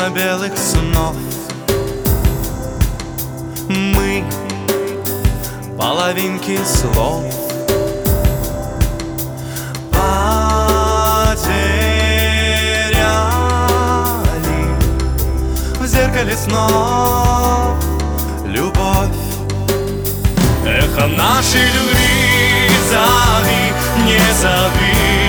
Пятна белых снов. Мы половинки слов. Потеряли в зеркале снов Любовь. Эхо нашей любви Зови, не зови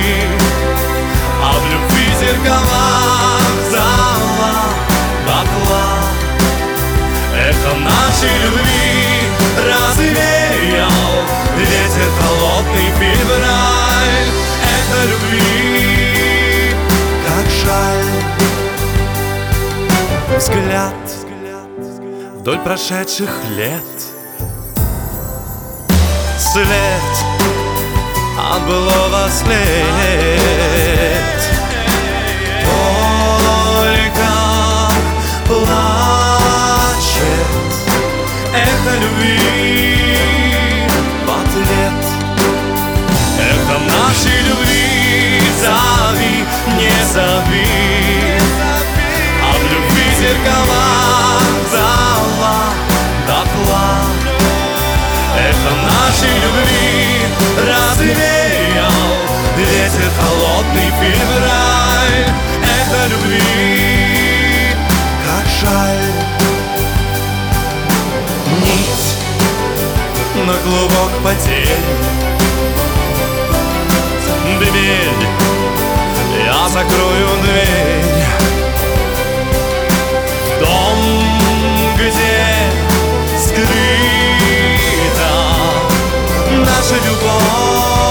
Эхо нашей любви. Развеял Ветер холодный февраль Эхо любви, как жаль. Взгляд. Вдоль прошедших лет. След. От былого след эхо любви. В ответ Эхо нашей любви. Зови, не зови на клубок потерь. Дверь, я закрою дверь. Дом, где скрыта наша любовь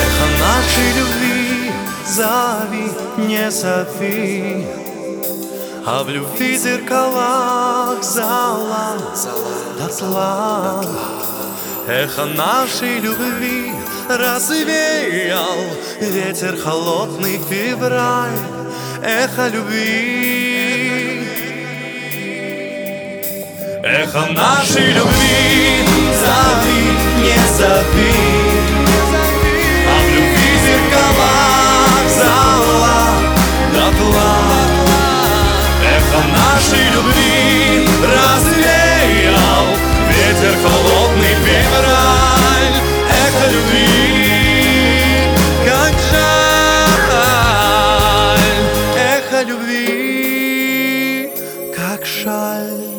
эхо нашей любви зови, не зови А в любви зеркалах зала дотла. Эхо нашей любви развеял Ветер холодный февраль. Эхо любви. Эхо нашей любви Зови, не зови Schall.